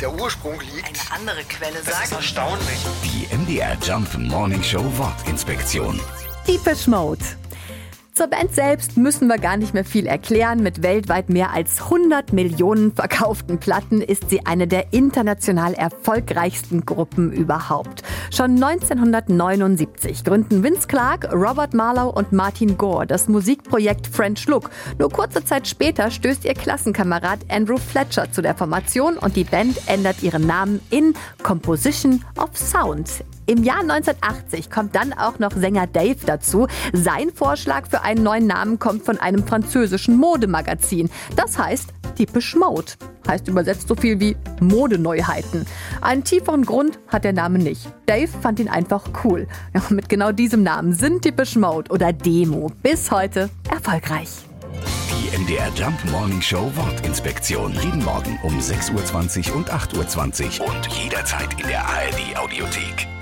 der Ursprung liegt. Eine andere Quelle Das ist sagt, erstaunlich. Die MDR Jump Morning Show Wortinspektion. Deepish Mode. Zur Band selbst müssen wir gar nicht mehr viel erklären. Mit weltweit mehr als 100 Millionen verkauften Platten ist sie eine der international erfolgreichsten Gruppen überhaupt. Schon 1979 gründen Vince Clarke, Robert Marlowe und Martin Gore das Musikprojekt French Look. Nur kurze Zeit später stößt ihr Klassenkamerad Andrew Fletcher zu der Formation und die Band ändert ihren Namen in Composition of Sound. Im Jahr 1980 kommt dann auch noch Sänger Dave dazu. Sein Vorschlag für einen neuen Namen kommt von einem französischen Modemagazin. Das heißt Typisch Mode. Heißt übersetzt so viel wie Modeneuheiten. Einen tieferen Grund hat der Name nicht. Dave fand ihn einfach cool. Ja, mit genau diesem Namen sind Typisch Mode oder Demo bis heute erfolgreich. Die MDR Jump Morning Show Wortinspektion. Jeden Morgen um 6.20 Uhr und 8.20 Uhr und jederzeit in der ARD Audiothek.